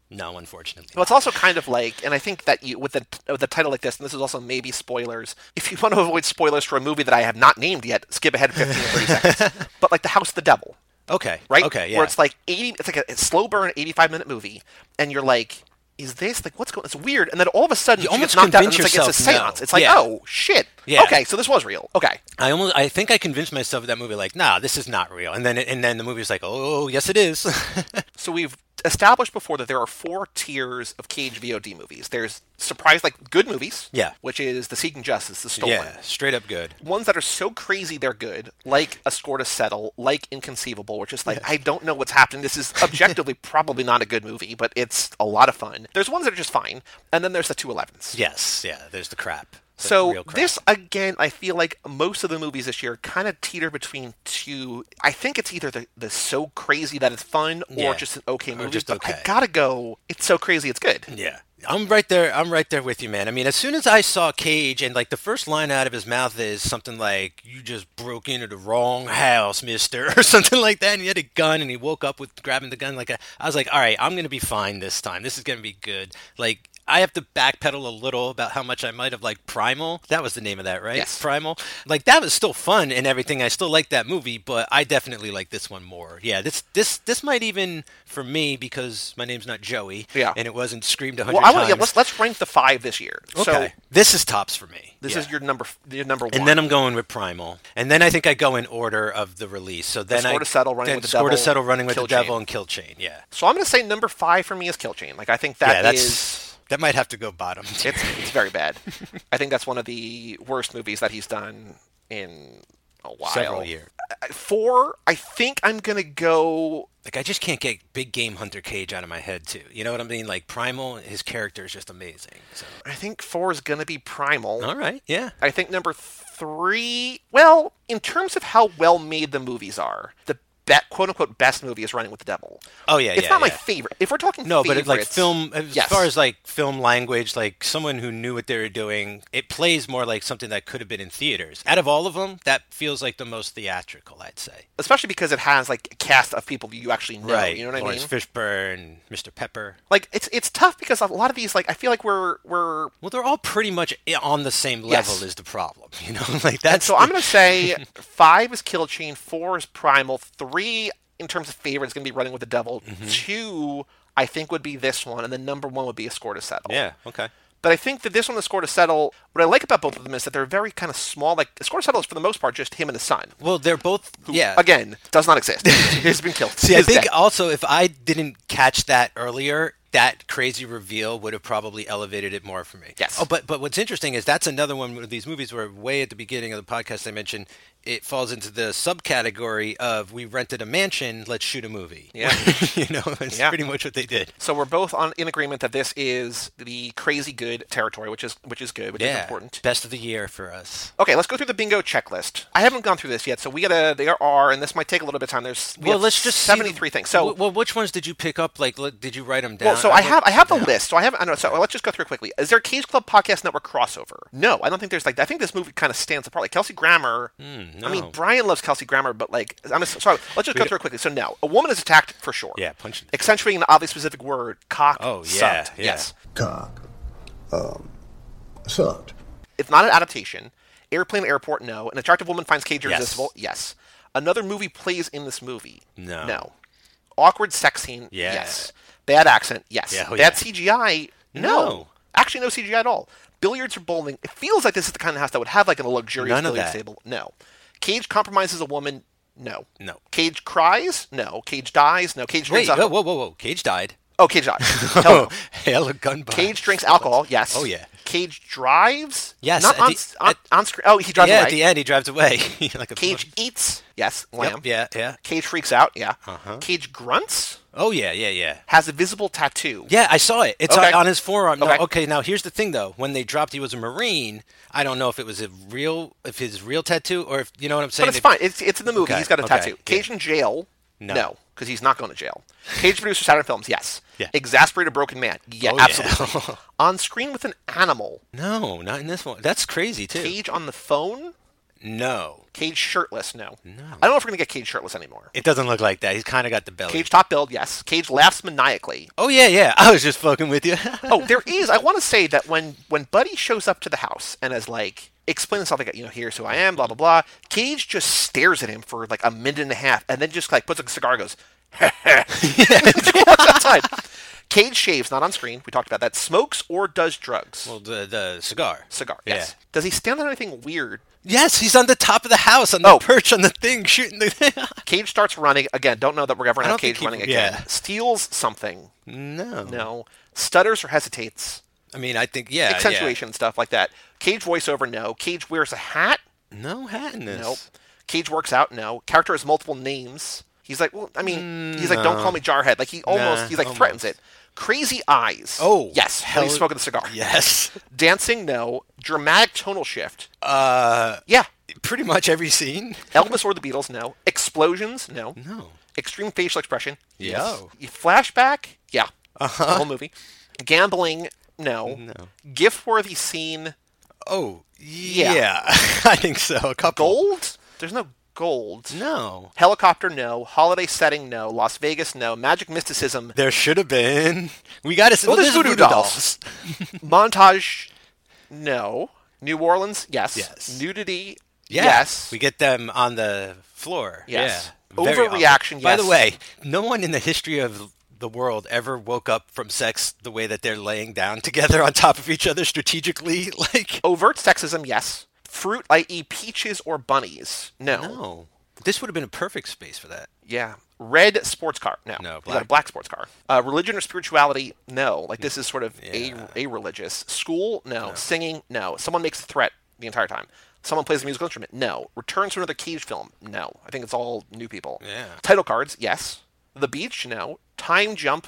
No, unfortunately. Well, it's also kind of like, and I think that you with the with a title like this, and this is also maybe spoilers. If you want to avoid spoilers for a movie that I have not named yet, skip ahead 15 or 30 seconds. (laughs) But like The House of the Devil, Okay. right? Okay. Yeah. Where it's like 80, it's like a, a slow burn, 85 minute movie, and you're like, is this like what's going? It's weird, and then all of a sudden You she gets almost knocked out, and it's like it's a séance. no. It's like, Yeah. oh shit, Yeah. okay, so this was real. Okay, I almost, I think I convinced myself of that movie, like, nah, this is not real. And then, and then the movie was like, oh, yes, it is. (laughs) so we've established before that there are four tiers of Cage VOD movies. There's surprise like good movies, Yeah. which is The Seeking Justice, The Stolen. yeah, straight up good. ones that are so crazy they're good, like A Score to Settle, like Inconceivable, which is like, I don't know what's happening. This is (laughs) objectively probably not a good movie, but it's a lot of fun. There's ones that are just fine, and then there's the 211s. Yes, yeah. There's the crap. So this again, I feel like most of the movies this year kind of teeter between two. I think it's either the, the so crazy that it's fun, or Yeah. just an okay movie. just But i gotta go. It's so crazy, it's good. Yeah. I'm right there. I'm right there with you, man. I mean, as soon as I saw Cage and like the first line out of his mouth is something like "You just broke into the wrong house, Mister," (laughs) or something like that, and he had a gun and he woke up with grabbing the gun like a, I was like, "All right, I'm gonna be fine this time. This is gonna be good." Like I have to backpedal a little about how much I might have liked Primal. That was the name of that, right? Yes. Primal. Like that was still fun and everything. I still like that movie, but I definitely like this one more. Yeah, this this this might even for me because my name's not Joey. Yeah. And it wasn't screamed a hundred Well, I want times. yeah, let's let's rank the five this year. okay. So this is tops for me. this Yeah. is your number your number one. And then I'm going with Primal, and then I think I go in order of the release. So then Score I to Settle, Running with the Score to Devil, settle, running with the devil, and Kill Chain. Yeah, so I'm going to say number five for me is Kill Chain. Like I think yeah, that that's is that might have to go bottom. it's it's very bad. I think that's one of the worst movies that he's done in a while. Several years. Uh, Four, I think I'm going to go. Like I just can't get Big Game Hunter Cage out of my head too. You know what I mean? Like Primal, his character is just amazing. So I think four is going to be Primal. all right, yeah. I think number three. Well, in terms of how well made the movies are, the be- quote unquote best movie is Running with the Devil. Oh yeah, it's yeah, not my favorite. If we're talking No, but it, like film, as yes. far as like film language, like someone who knew what they were doing, it plays more like something that could have been in theaters. Out of all of them, that feels like the most theatrical, I'd say. especially because it has like a cast of people you actually know. right. You know what Laurence I mean? Fishburne, Mr. Pepper. Like it's it's tough because a lot of these like I feel like we're we're Well, they're all pretty much on the same level. Yes. Is the problem? (laughs) You know, like that's so I'm gonna say (laughs) five is Kill Chain, four is Primal, three in terms of favorite is gonna be Running with the Devil, Mm-hmm. two I think would be this one, and then number one would be A Score to Settle. yeah. Okay. But I think that this one, The Score to Settle, what I like about both of them is that they're very kind of small. Like A Score to Settle is for the most part just him and his son. Well, they're both. who, yeah. Again, does not exist. (laughs) He's been killed. See, I think dead. also if I didn't catch that earlier, that crazy reveal would have probably elevated it more for me. Yes. Oh, but but what's interesting is that's another one of these movies where way at the beginning of the podcast I mentioned it falls into the subcategory of we rented a mansion, let's shoot a movie. Yeah. (laughs) you know, it's Yeah. pretty much what they did. So we're both on in agreement that this is the crazy good territory, which is which is good, which is important. Best of the year for us. Okay, let's go through the bingo checklist. I haven't gone through this yet, so we gotta. There are, and this might take a little bit of time. There's we well, let's just see seventy-three things. So, well, well, which ones did you pick up? Like, did you write them down? well, so I looked- have I have the yeah. list. So I have I know. So let's just go through it quickly. Is there a Cage Club Podcast Network crossover? No, I don't think there's like. I think this movie kind of stands apart. Like Kelsey Grammer. I mean. Brian loves Kelsey Grammer, but like, I'm just, sorry. Let's just go through it quickly. So no, a woman is attacked for sure. Yeah, punch. Accentuating the oddly specific word cock. Oh, yeah, sucked. yeah. Yes. Cock. Um, sucked. It's not an adaptation. Airplane Airport, no. An attractive woman finds Cage Yes. irresistible, yes. Another movie plays in this movie, No. No. Awkward sex scene, Yeah. yes. Bad accent, yes. Yeah, oh, Bad yeah. CGI, no. No. Actually, no CGI at all. Billiards or bowling. It feels like this is the kind of house that would have like a luxurious None billiards table. No. Cage compromises a woman, no. No. Cage cries, no. Cage dies, no. Cage Wait, whoa, whoa, whoa, whoa! Cage died. Oh, Cage dies. Hell no. Hell, gun. Cage drinks alcohol, yes. Oh, yeah. Cage drives, Yes, Not on, the- on, at- on screen. Oh, he drives yeah, away. at the end he drives away. (laughs) like a Cage eats. Yes, lamb. Yep, yeah, yeah. Cage freaks out. Yeah. Uh-huh. Cage grunts. Oh yeah, yeah, yeah. Has a visible tattoo. Yeah, I saw it. It's Okay. on, on his forearm. No, Okay. okay. now here's the thing though. When they dropped he was a Marine, I don't know if it was a real if his real tattoo or if you know what I'm saying. But it's fine. It's it's in the movie. Okay, He's got a tattoo. yeah. Cage in jail. No. No, because he's not going to jail. Cage producer Saturn Films. Yes. Yeah. Exasperated broken man. Yeah, Oh, yeah. absolutely. (laughs) on screen with an animal. No, not in this one. That's crazy too. Cage on the phone. No. Cage shirtless. No. No. I don't know if we're gonna get Cage shirtless anymore. It doesn't look like that. He's kind of got the belly. Cage top build. Yes. Cage laughs maniacally. Oh yeah, yeah. (laughs) I was just fucking with you. (laughs) oh, there is. I want to say that when when Buddy shows up to the house and is like explaining something, like, you know, here's who I am, blah blah blah. Cage just stares at him for like a minute and a half, and then just like puts a cigar, and goes, and walks outside. Cage shaves, not on screen. We talked about that. Smokes or does drugs. well, the the cigar. cigar. Yeah. Yes. Does he stand on anything weird? Yes, he's on the top of the house on the Oh. perch on the thing shooting the. (laughs) Cage starts running again. Don't know that we're ever gonna have don't Cage he- running again. yeah. Steals something. no. No. Stutters or hesitates. I mean, I think yeah. Accentuation and stuff like that. Cage voiceover. No. Cage wears a hat. No hat in this. Nope. Cage works out. No. Character has multiple names. He's like, well, I mean, he's like, don't call me Jarhead. Like he almost, Nah, he's like threatens it. Crazy eyes. Oh, yes. hell- He's smoking the cigar. Yes. (laughs) Dancing. No. Dramatic tonal shift. Uh, Yeah. pretty much every scene. (laughs) Elvis or the Beatles. No. Explosions. No. No. Extreme facial expression. Yes. Flashback. Yeah. Uh-huh. The whole movie. Gambling. No. No. Gift worthy scene. Oh, Yeah. yeah. (laughs) I think so. A couple. Gold. There's no Gold. No. Helicopter, no. Holiday setting, no. Las Vegas, no. Magic mysticism, There should have been. We got to. Well, there's voodoo dolls. (laughs) montage, no. New Orleans, yes. Yes. Nudity, Yeah. yes. We get them on the floor. Yes. Yeah. Overreaction, awful. By the way, no one in the history of the world ever woke up from sex the way that they're laying down (laughs) together on top of each other strategically. (laughs) Like, Overt sexism, yes. Fruit, i.e., peaches or bunnies, no. no. This would have been a perfect space for that. Yeah. Red sports car, no. No, You got a black. black sports car. Uh, religion or spirituality, no. Like this is sort of Yeah. a a religious. School, no. Singing, no. Someone makes a threat the entire time. Someone plays a musical instrument, no. Returns to another Cage film, no. I think it's all new people. Yeah. Title cards, yes. The beach, now. Time jump,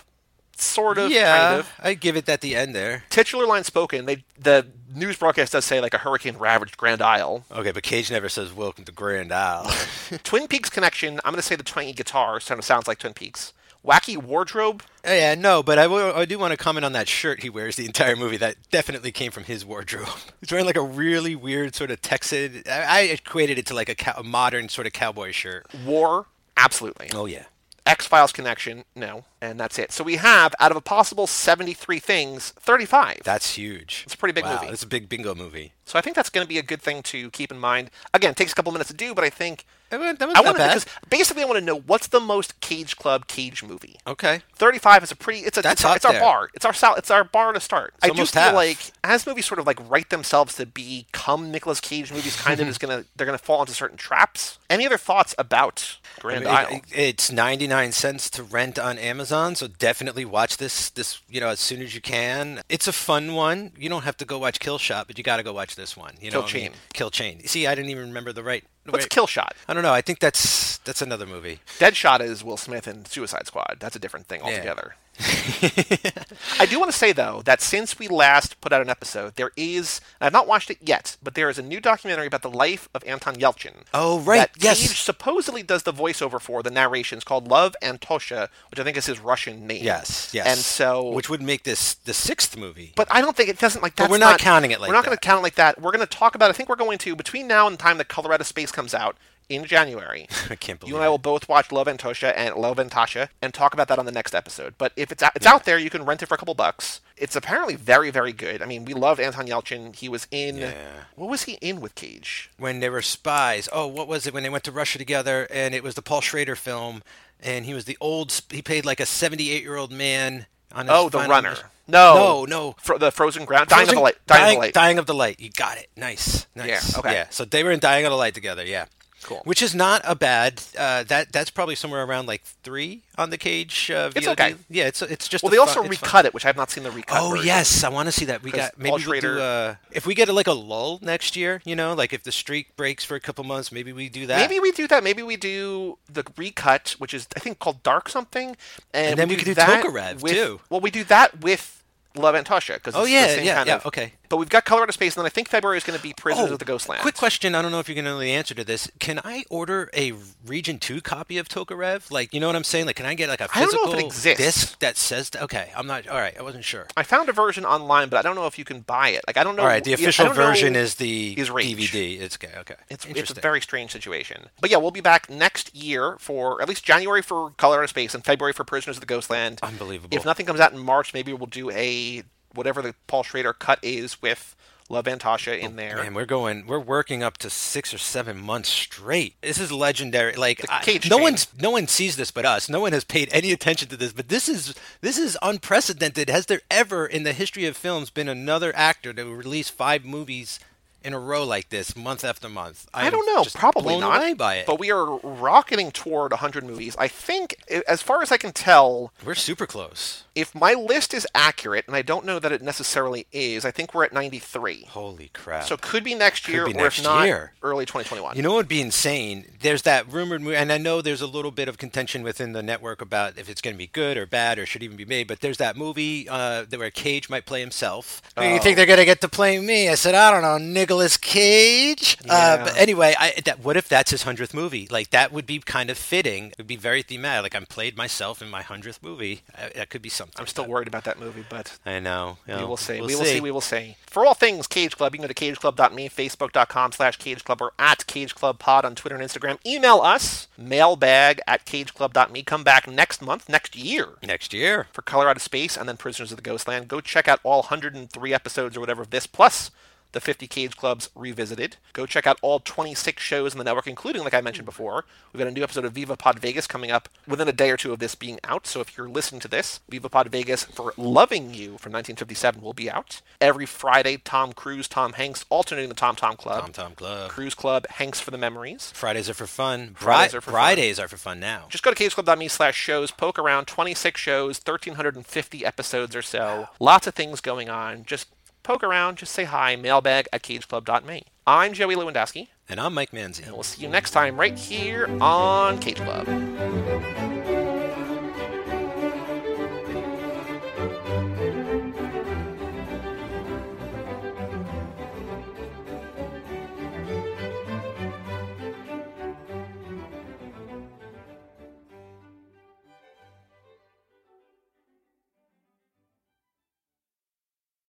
sort of, yeah, kind of. I'd give it at the end there. Titular line spoken. They the news broadcast does say like a hurricane ravaged Grand Isle. Okay, but Cage never says "Welcome to Grand Isle." (laughs) Twin Peaks connection. I'm going to say the twangy guitar kind of sounds like Twin Peaks. Wacky wardrobe. Oh, yeah, no, but I, do want to comment on that shirt he wears the entire movie. That definitely came from his wardrobe. (laughs) He's wearing like a really weird sort of Texan. I, I equated it to like a, cow, a modern sort of cowboy shirt. War. Absolutely. Oh yeah. X Files connection. No. And that's it. So we have out of a possible 73 things, 35. That's huge. It's a pretty big wow, movie. It's a big bingo movie. so I think that's going to be a good thing to keep in mind. Again, it takes a couple minutes to do, but I think That was, I want because basically I want to know what's the most Cage Club Cage movie. Okay. 35 is a pretty it's a That's it's, our- it's our bar. It's our sal- it's our bar to start. I do feel half. like as movies sort of like write themselves to become Nicolas Cage movies kind of (laughs) is going to they're going to fall into certain traps. Any other thoughts about Grand I mean, Isle? it- it's 99 cents to rent on Amazon, so definitely watch this this you know as soon as you can. It's a fun one. You don't have to go watch Kill Shot, but you got to go watch this one. You know Kill what I mean? Chain. Kill Chain. See, I didn't even remember the right. What's right- Kill Shot? I don't know. I think that's that's another movie. Deadshot is Will Smith in Suicide Squad. That's a different thing altogether. (laughs) I do want to say though that since we last put out an episode, there is I've not watched it yet, but there is a new documentary about the life of Anton Yelchin. Oh, right, That yes. Cage supposedly does the voiceover for the narrations called Love and Antosha, which I think is his Russian name. Yes, yes. And so which would make this the sixth movie. but I don't think it doesn't like that. we're not counting it like We're not going to count it like that. We're going to talk about I think we're going to between now and the time that Color Out of Space comes out in January. (laughs) I can't believe You and I will both watch Love and Tosha and Love and Tasha and talk about that on the next episode. But if it's out, it's out there, you can rent it for a couple bucks. It's apparently very, very good. I mean, we love Anton Yelchin. He was in Yeah. what was he in with Cage? when they were spies. Oh, what was it when they went to Russia together? And it was the Paul Schrader film, and he was the old. He played like a seventy-eight-year-old man on. His Oh, the runner. mission. No, no, no. Fro- the Frozen Ground, Dying of the Light, Dying, dying, of the Light. Dying of the Light. You got it. Nice. Nice. Yeah, okay. Yeah. So they were in Dying of the Light together. Yeah. Cool. Which is not a bad. Uh, that that's probably somewhere around like three on the cage. Uh, It's okay. Yeah. It's it's just. Well, they also fun- it's fun. recut it, which I have not seen the recut. Oh version. yes, I want to see that. We got maybe we'll do. Uh, if we get a, like a lull next year, you know, like if the streak breaks for a couple months, maybe we do that. Maybe we do that. Maybe we do the recut, which is I think called Dark something, and, And then we could do that Tokarev, with- too. Well, we do that with Love and Tasha because Oh, yeah, the same yeah, kind yeah, of- okay. But we've got Color Out of Space, and then I think February is going to be Prisoners Oh, of the Ghostland. Quick question. I don't know if you can know the answer to this. Can I order a Region Two copy of Tokarev? Like, you know what I'm saying? Like, can I get like a physical know if it exists. disc that says? Okay, I'm not. All right, I wasn't sure. I found a version online, but I don't know if you can buy it. Like I don't know. All right, the official version is the is Rage. DVD. It's okay. Okay, It's, it's a very strange situation. But yeah, we'll be back next year for at least January for Color Out of Space and February for Prisoners of the Ghostland. Unbelievable. If nothing comes out in March, maybe we'll do a whatever the Paul Schrader cut is with Love and Tasha in oh, there. And we're going. We're working up to six or seven months straight. This is legendary. Like I- no chain. one's no one sees this but us. No one has paid any attention to this. But this is this is unprecedented. Has there ever in the history of films been another actor to release five movies in a row like this, month after month? I am don't know. Probably not. by it. But we are rocketing toward 100 movies. I think, as far as I can tell, we're super close. if my list is accurate, and I don't know that it necessarily is, I think we're at 93. Holy crap! So it could be next year, be or next if not, year. early 2021. You know what would be insane? There's that rumored movie, and I know there's a little bit of contention within the network about if it's going to be good or bad or should even be made. But there's that movie uh, that where Cage might play himself. Oh. You think they're going to get to play me? I said, I don't know, Nicolas Cage. Uh, but anyway, I, that, what if that's his hundredth movie? Like that would be kind of fitting. It would be very thematic. Like I'm played myself in my hundredth movie. Uh, that could be something. I'm still worried about that movie, but I know. you we will see. We'll we will see. We will see. For all things Cage Club, you can go to cageclub.me, facebook.com slash cageclub, or at cageclubpod on Twitter and Instagram. Email us, mailbag at cageclub.me. Come back next month, next year. Next year. for Color Out of Space and then Prisoners of the Ghostland. Go check out all 103 episodes or whatever of this, plus the 50 Cage Clubs revisited. Go check out all 26 shows in the network, including, like I mentioned before, we've got a new episode of Viva Pod Vegas coming up within a day or two of this being out. So if you're listening to this, Viva Pod Vegas for Loving You from 1957 will be out. Every Friday, Tom Cruise, Tom Hanks, alternating the Tom Tom Club. Tom Tom Club. Cruise Club, Hanks for the Memories. Fridays are for fun. Fridays Bri- are for fun. Fridays are for fun now. Just go to cageclub.me slash shows, poke around, 26 shows, 1,350 episodes or so. Lots of things going on. Just poke around, just say hi, mailbag at cageclub.me. I'm Joey Lewandowski, And I'm Mike Manzi. and we'll see you next time right here on Cage Club.